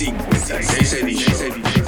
5, 6, 6 edition.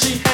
She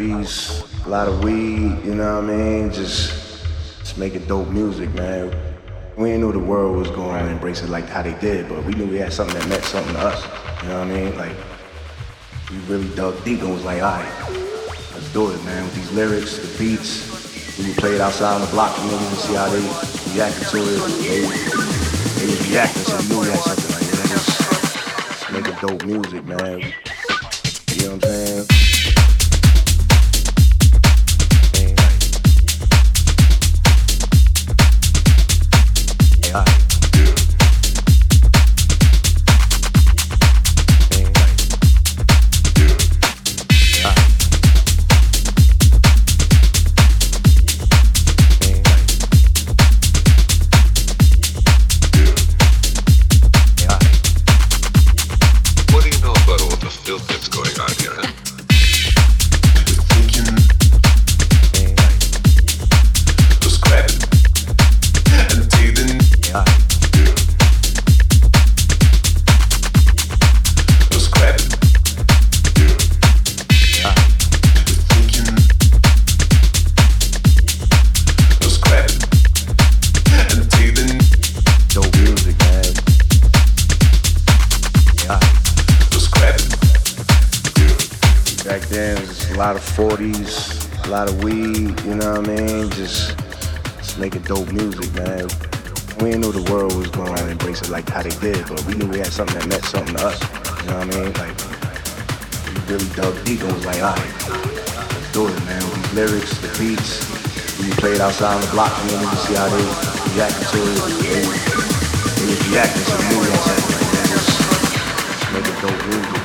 40s, a lot of weed, you know what I mean? Just, just making dope music, man. We didn't know the world was going to embrace it like how they did, but we knew we had something that meant something to us. You know what I mean? Like, we really dug deep and was like, all right, let's do it, man. With these lyrics, the beats, we would play it outside on the block community and see how they reacted to it. They, they was reacting, so we knew we had something like that. Just, just making dope music, man. Outside on the block and then we see how they reacting to embrace it. They, they was reacting, so we knew we had something that meant something to us. You know what I mean? like we really dope niggas like, all the stories and lyrics, the beats you played our sound block in the city, that. Just, make it dope music,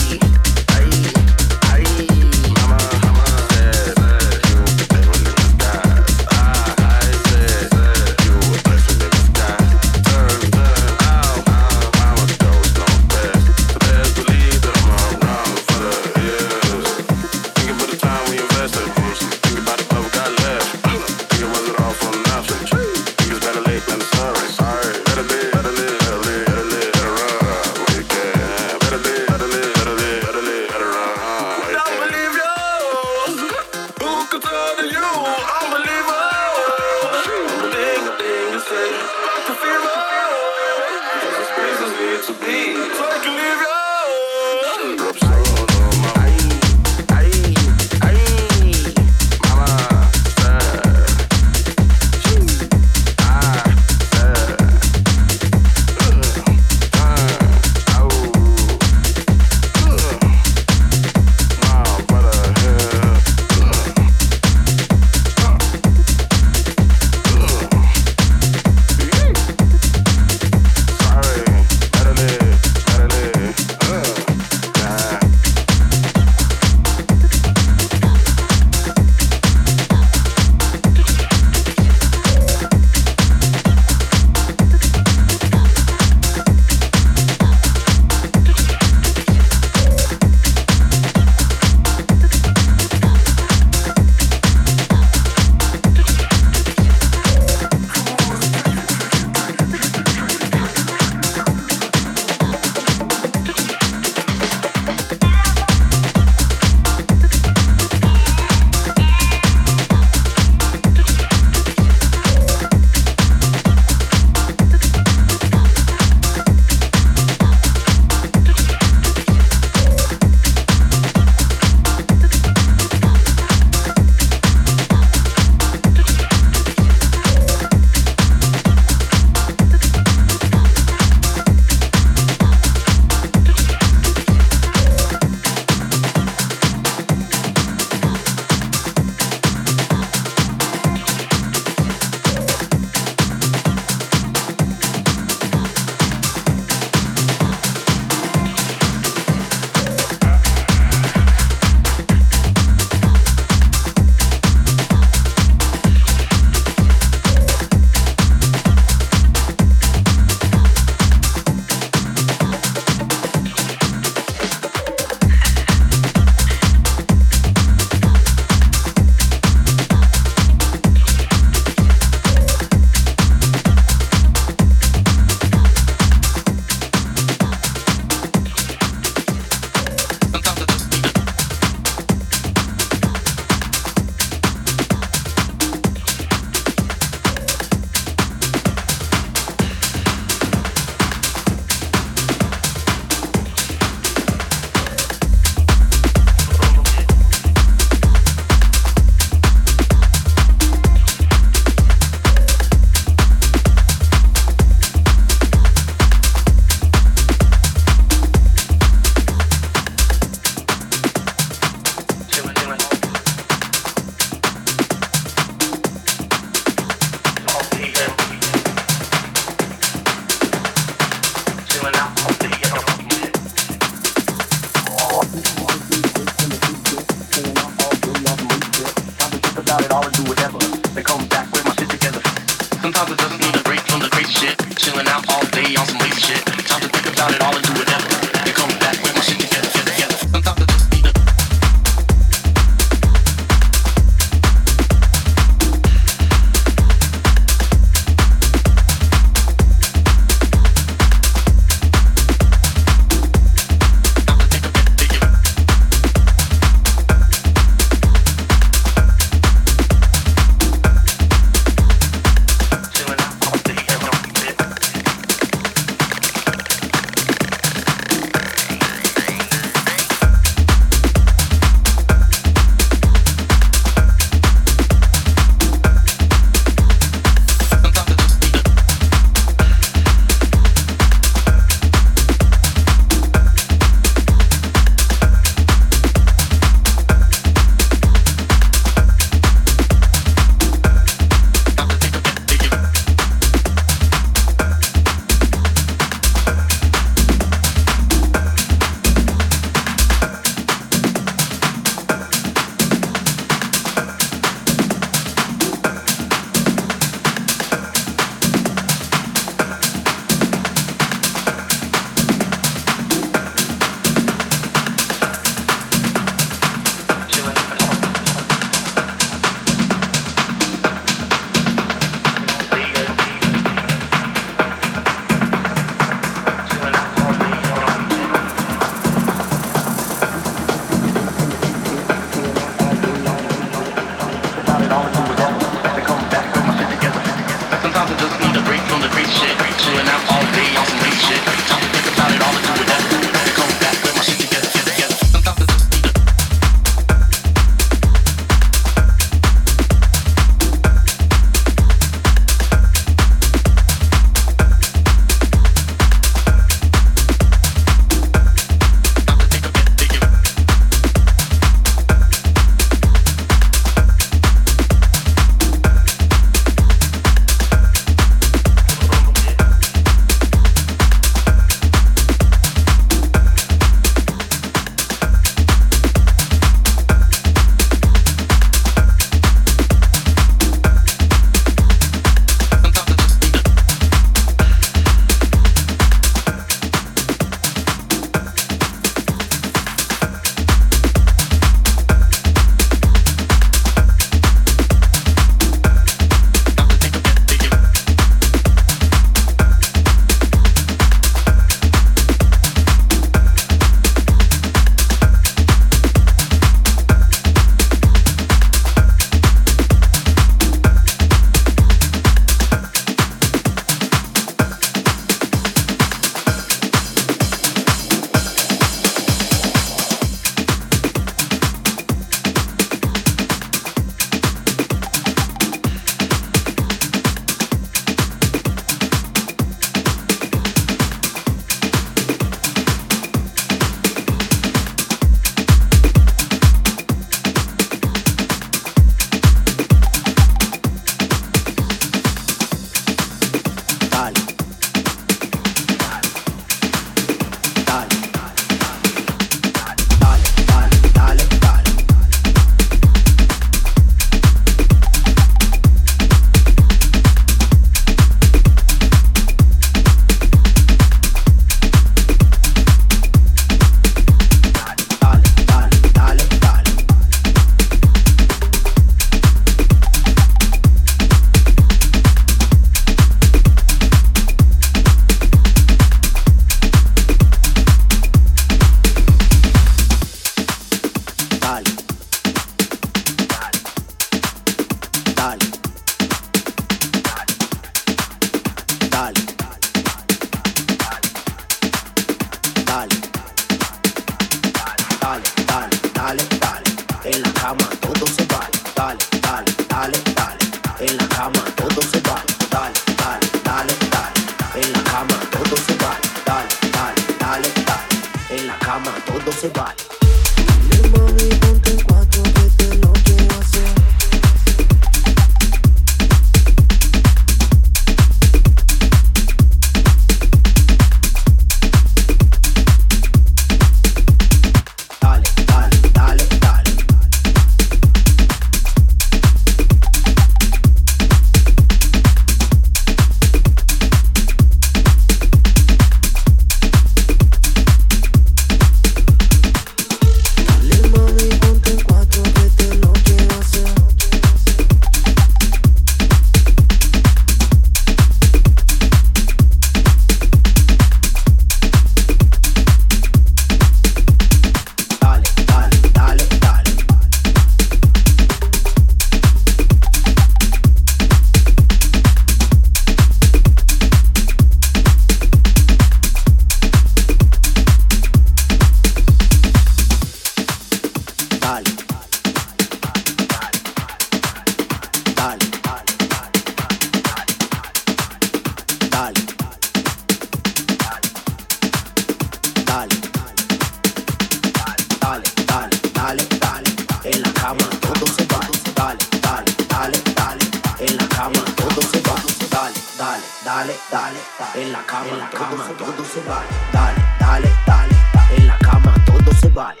dale, dale, en la cama, en la cama, todo se vale. Dale, dale, dale, en la cama, todo se vale.